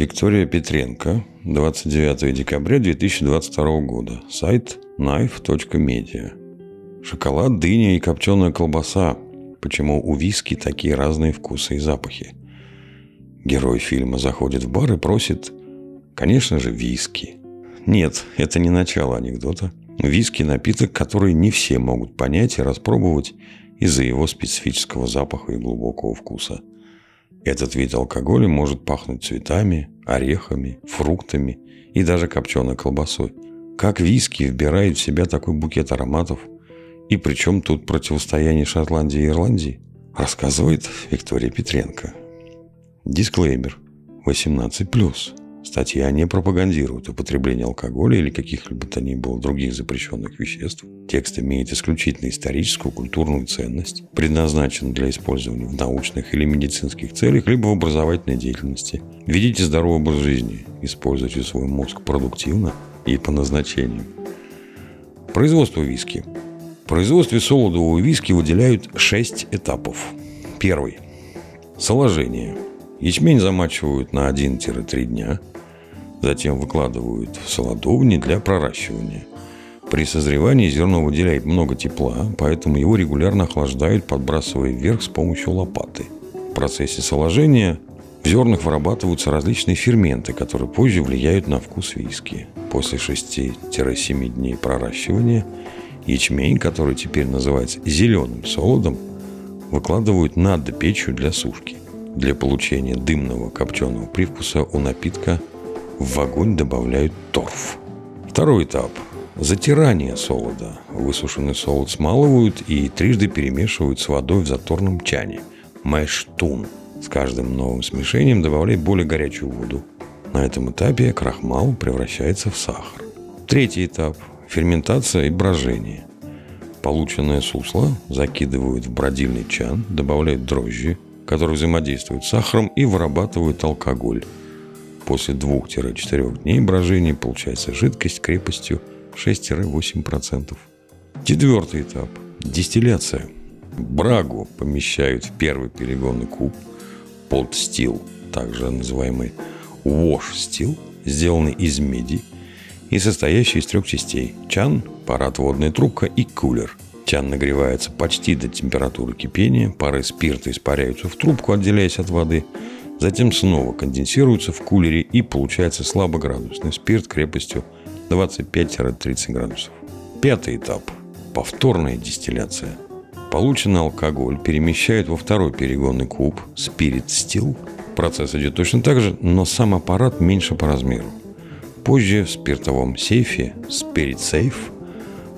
Виктория Петренко, 29 декабря 2022 года. Сайт knife.media. Шоколад, дыня и копченая колбаса. Почему у виски такие разные вкусы и запахи? Герой фильма заходит в бар и просит, конечно же, виски. Нет, это не начало анекдота. Виски – напиток, который не все могут понять и распробовать из-за его специфического запаха и глубокого вкуса. Этот вид алкоголя может пахнуть цветами, орехами, фруктами и даже копченой колбасой. Как виски вбирает в себя такой букет ароматов? И причем тут противостояние Шотландии и Ирландии? Рассказывает Виктория Петренко. Дисклеймер. 18+. Статья не пропагандирует употребление алкоголя или каких-либо то ни было других запрещенных веществ. Текст имеет исключительно историческую, культурную ценность, предназначен для использования в научных или медицинских целях, либо в образовательной деятельности. Ведите здоровый образ жизни, используйте свой мозг продуктивно и по назначению. Производство виски. В производстве солодового виски выделяют 6 этапов. Первый. Соложение. Ячмень замачивают на 1-3 дня, затем выкладывают в солодовни для проращивания. При созревании зерно выделяет много тепла, поэтому его регулярно охлаждают, подбрасывая вверх с помощью лопаты. В процессе соложения в зернах вырабатываются различные ферменты, которые позже влияют на вкус виски. После 6-7 дней проращивания ячмень, который теперь называется зеленым солодом, выкладывают над печью для сушки. Для получения дымного копченого привкуса у напитка в огонь добавляют торф. Второй этап – затирание солода. Высушенный солод смалывают и трижды перемешивают с водой в заторном чане – мэштун. С каждым новым смешением добавляют более горячую воду. На этом этапе крахмал превращается в сахар. Третий этап – ферментация и брожение. Полученное сусло закидывают в бродильный чан, добавляют дрожжи, которые взаимодействуют с сахаром и вырабатывают алкоголь. После 2-4 дней брожения получается жидкость крепостью 6-8%. Четвертый этап – дистилляция. Брагу помещают в первый перегонный куб под стил, также называемый wash стил, сделанный из меди и состоящий из трех частей – чан, парат водная трубка и кулер – Чан нагревается почти до температуры кипения, пары спирта испаряются в трубку, отделяясь от воды, затем снова конденсируются в кулере и получается слабоградусный спирт крепостью 25-30 градусов. Пятый этап – повторная дистилляция. Полученный алкоголь перемещают во второй перегонный куб – спирит стил. Процесс идет точно так же, но сам аппарат меньше по размеру. Позже в спиртовом сейфе Spirit Safe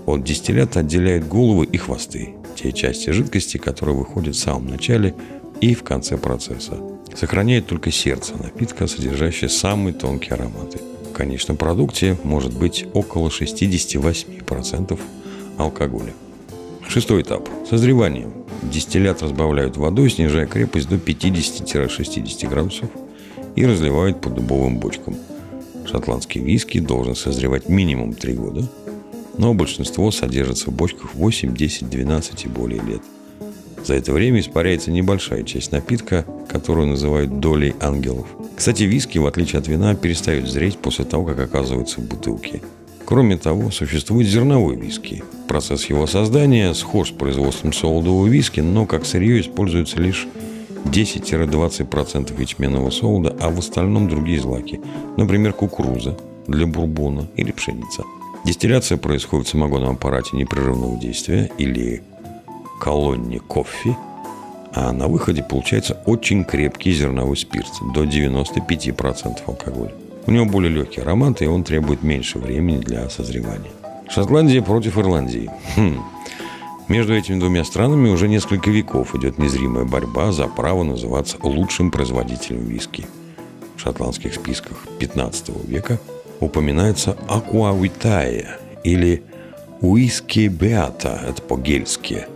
от дистиллята отделяют головы и хвосты, те части жидкости, которые выходят в самом начале и в конце процесса. Сохраняет только сердце напитка, содержащее самые тонкие ароматы. В конечном продукте может быть около 68% алкоголя. Шестой этап. Созревание. Дистиллят разбавляют водой, снижая крепость до 50-60 градусов и разливают по дубовым бочкам. Шотландский виски должен созревать минимум 3 года – но большинство содержится в бочках 8, 10, 12 и более лет. За это время испаряется небольшая часть напитка, которую называют долей ангелов. Кстати, виски, в отличие от вина, перестают зреть после того, как оказываются в бутылке. Кроме того, существует зерновой виски. Процесс его создания схож с производством солодового виски, но как сырье используется лишь 10-20% ячменного солода, а в остальном другие злаки, например, кукуруза для бурбона или пшеница – Дистилляция происходит в самогонном аппарате непрерывного действия или колонне кофе, а на выходе получается очень крепкий зерновой спирт, до 95% алкоголя. У него более легкий аромат, и он требует меньше времени для созревания. Шотландия против Ирландии. Хм. Между этими двумя странами уже несколько веков идет незримая борьба за право называться лучшим производителем виски. В шотландских списках 15 века – упоминается акуавитая или уиски беата, это по-гельски,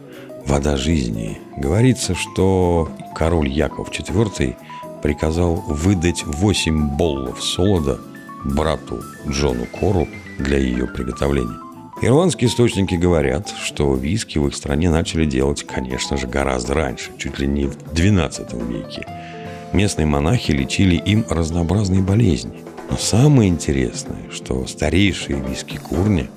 вода жизни. Говорится, что король Яков IV приказал выдать 8 боллов солода брату Джону Кору для ее приготовления. Ирландские источники говорят, что виски в их стране начали делать, конечно же, гораздо раньше, чуть ли не в XII веке. Местные монахи лечили им разнообразные болезни. Но самое интересное, что старейшие виски Курни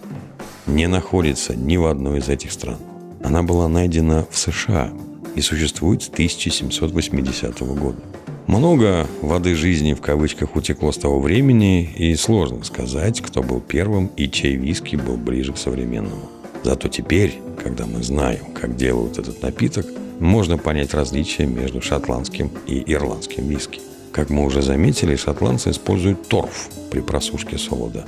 не находится ни в одной из этих стран. Она была найдена в США и существует с 1780 года. Много воды жизни в кавычках утекло с того времени, и сложно сказать, кто был первым и чей виски был ближе к современному. Зато теперь, когда мы знаем, как делают этот напиток, можно понять различия между шотландским и ирландским виски. Как мы уже заметили, шотландцы используют торф при просушке солода.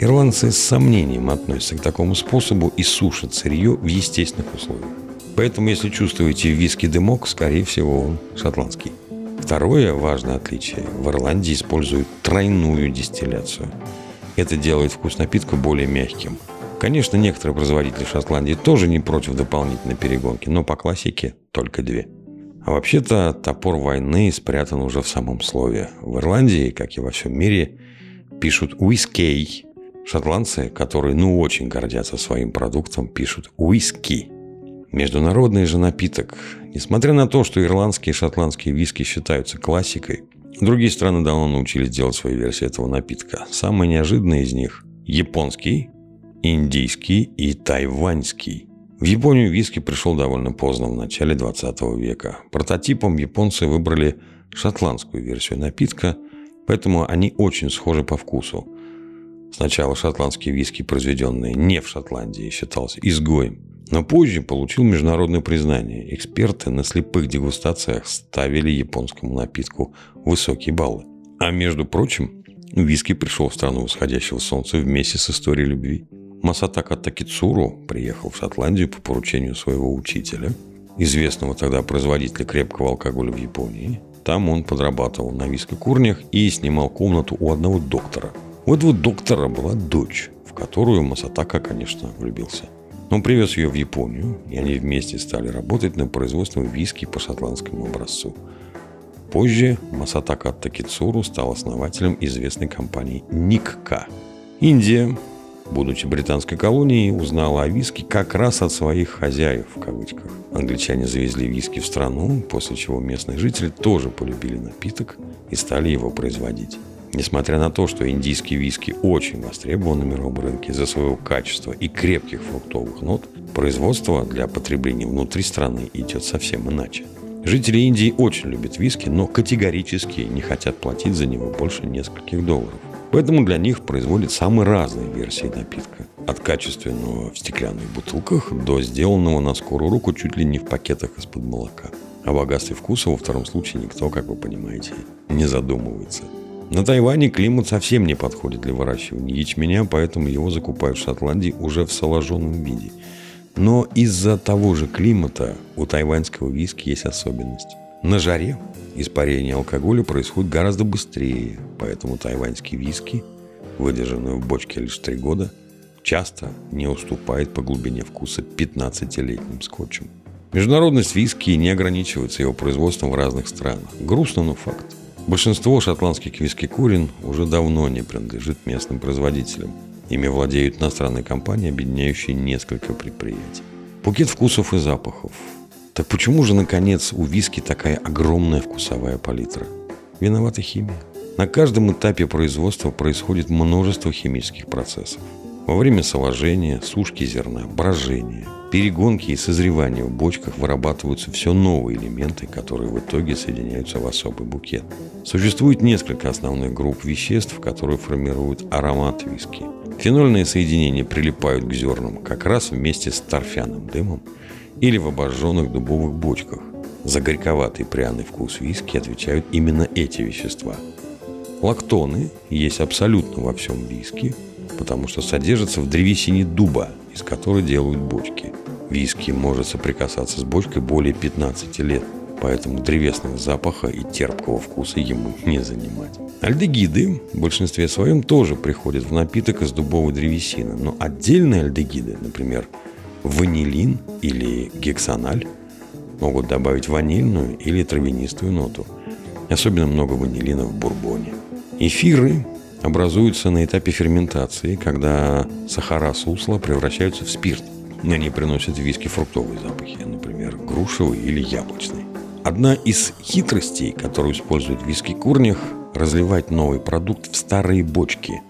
Ирландцы с сомнением относятся к такому способу и сушат сырье в естественных условиях. Поэтому, если чувствуете виски дымок, скорее всего, он шотландский. Второе важное отличие. В Ирландии используют тройную дистилляцию. Это делает вкус напитка более мягким. Конечно, некоторые производители Шотландии тоже не против дополнительной перегонки, но по классике только две. А вообще-то топор войны спрятан уже в самом слове. В Ирландии, как и во всем мире, пишут «уискей». Шотландцы, которые ну очень гордятся своим продуктом, пишут «уиски». Международный же напиток. Несмотря на то, что ирландские и шотландские виски считаются классикой, другие страны давно научились делать свои версии этого напитка. Самые неожиданные из них – японский, индийский и тайваньский. В Японию виски пришел довольно поздно, в начале 20 века. Прототипом японцы выбрали шотландскую версию напитка, поэтому они очень схожи по вкусу. Сначала шотландский виски, произведенный не в Шотландии, считался изгоем – но позже получил международное признание. Эксперты на слепых дегустациях ставили японскому напитку высокие баллы. А между прочим, виски пришел в страну восходящего солнца вместе с историей любви. Масатака Такицуру приехал в Шотландию по поручению своего учителя, известного тогда производителя крепкого алкоголя в Японии. Там он подрабатывал на вискокурнях и снимал комнату у одного доктора. У этого доктора была дочь, в которую Масатака, конечно, влюбился. Он привез ее в Японию, и они вместе стали работать над производством виски по шотландскому образцу. Позже Масатака Такицуру стал основателем известной компании Никка. Индия, будучи британской колонией, узнала о виске как раз от своих хозяев, в кавычках. Англичане завезли виски в страну, после чего местные жители тоже полюбили напиток и стали его производить. Несмотря на то, что индийские виски очень востребованы на мировом рынке за своего качества и крепких фруктовых нот, производство для потребления внутри страны идет совсем иначе. Жители Индии очень любят виски, но категорически не хотят платить за него больше нескольких долларов. Поэтому для них производят самые разные версии напитка. От качественного в стеклянных бутылках до сделанного на скорую руку чуть ли не в пакетах из-под молока. О богатстве вкуса во втором случае никто, как вы понимаете, не задумывается. На Тайване климат совсем не подходит для выращивания ячменя, поэтому его закупают в Шотландии уже в соложенном виде. Но из-за того же климата у тайваньского виски есть особенность. На жаре испарение алкоголя происходит гораздо быстрее, поэтому тайваньский виски, выдержанный в бочке лишь 3 года, часто не уступает по глубине вкуса 15-летним скотчем. Международность виски не ограничивается его производством в разных странах. Грустно, но факт. Большинство шотландских виски-курин уже давно не принадлежит местным производителям. Ими владеют иностранные компании, объединяющие несколько предприятий. Букет вкусов и запахов. Так почему же, наконец, у виски такая огромная вкусовая палитра? Виновата химия. На каждом этапе производства происходит множество химических процессов. Во время соложения, сушки зерна, брожения, перегонки и созревания в бочках вырабатываются все новые элементы, которые в итоге соединяются в особый букет. Существует несколько основных групп веществ, которые формируют аромат виски. Фенольные соединения прилипают к зернам как раз вместе с торфяным дымом или в обожженных дубовых бочках. За горьковатый пряный вкус виски отвечают именно эти вещества. Лактоны есть абсолютно во всем виски, потому что содержится в древесине дуба, из которой делают бочки. Виски может соприкасаться с бочкой более 15 лет, поэтому древесного запаха и терпкого вкуса ему не занимать. Альдегиды в большинстве своем тоже приходят в напиток из дубовой древесины, но отдельные альдегиды, например, ванилин или гексаналь, могут добавить ванильную или травянистую ноту. Особенно много ванилина в бурбоне. Эфиры образуются на этапе ферментации, когда сахара сусла превращаются в спирт. Они приносят в виски фруктовые запахи, например, грушевый или яблочный. Одна из хитростей, которую используют виски-курнях, разливать новый продукт в старые бочки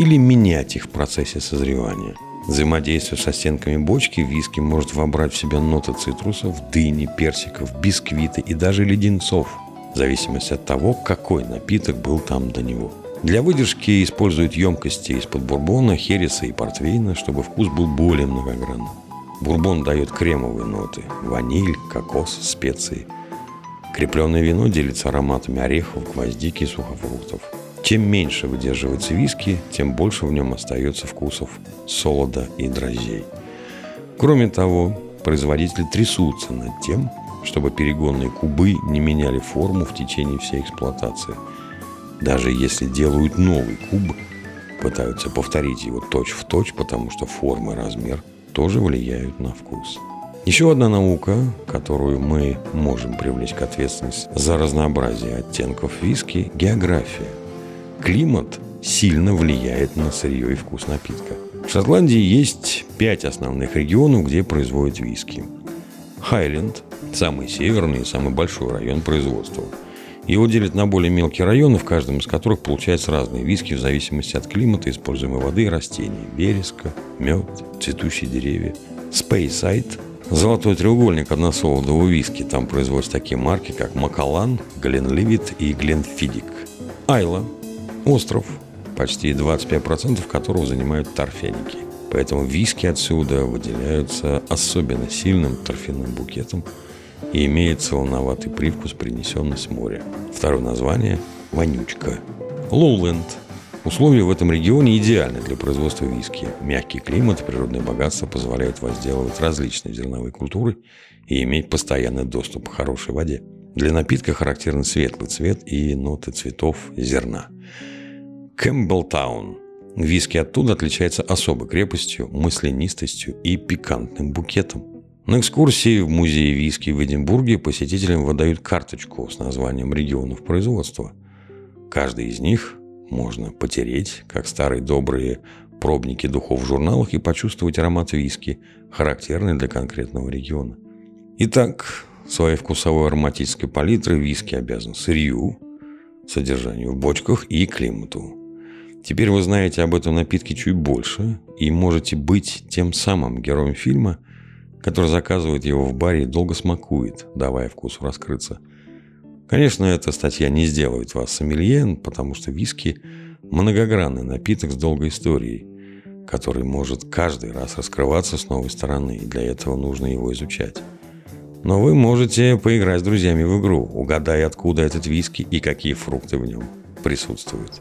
или менять их в процессе созревания. Взаимодействуя со стенками бочки, виски может вобрать в себя ноты цитрусов, дыни, персиков, бисквиты и даже леденцов, в зависимости от того, какой напиток был там до него. Для выдержки используют емкости из-под бурбона, хереса и портвейна, чтобы вкус был более многогранным. Бурбон дает кремовые ноты – ваниль, кокос, специи – Крепленное вино делится ароматами орехов, гвоздики и сухофруктов. Чем меньше выдерживается виски, тем больше в нем остается вкусов солода и дрожжей. Кроме того, производители трясутся над тем, чтобы перегонные кубы не меняли форму в течение всей эксплуатации. Даже если делают новый куб, пытаются повторить его точь-в-точь, потому что форма и размер тоже влияют на вкус. Еще одна наука, которую мы можем привлечь к ответственности за разнообразие оттенков виски – география. Климат сильно влияет на сырье и вкус напитка. В Шотландии есть пять основных регионов, где производят виски. Хайленд – самый северный и самый большой район производства. Его делят на более мелкие районы, в каждом из которых получаются разные виски в зависимости от климата, используемой воды и растений – вереска, мед, цветущие деревья. Спейсайд Золотой треугольник односолодового виски. Там производятся такие марки, как Макалан, Гленливит и Гленфидик. Айла – остров, почти 25% которого занимают торфяники. Поэтому виски отсюда выделяются особенно сильным торфяным букетом и имеет солоноватый привкус, принесенный с моря. Второе название – вонючка. Лоуленд – Условия в этом регионе идеальны для производства виски. Мягкий климат и природное богатство позволяют возделывать различные зерновые культуры и иметь постоянный доступ к хорошей воде. Для напитка характерен светлый цвет и ноты цветов зерна. Кэмпбеллтаун. Виски оттуда отличается особой крепостью, маслянистостью и пикантным букетом. На экскурсии в музее виски в Эдинбурге посетителям выдают карточку с названием регионов производства. Каждый из них можно потереть, как старые добрые пробники духов в журналах и почувствовать аромат виски, характерный для конкретного региона. Итак, своей вкусовой ароматической палитры виски обязан сырью, содержанию в бочках и климату. Теперь вы знаете об этом напитке чуть больше и можете быть тем самым героем фильма, который заказывает его в баре и долго смакует, давая вкусу раскрыться – Конечно, эта статья не сделает вас сомелье, потому что виски – многогранный напиток с долгой историей, который может каждый раз раскрываться с новой стороны, и для этого нужно его изучать. Но вы можете поиграть с друзьями в игру, угадая, откуда этот виски и какие фрукты в нем присутствуют.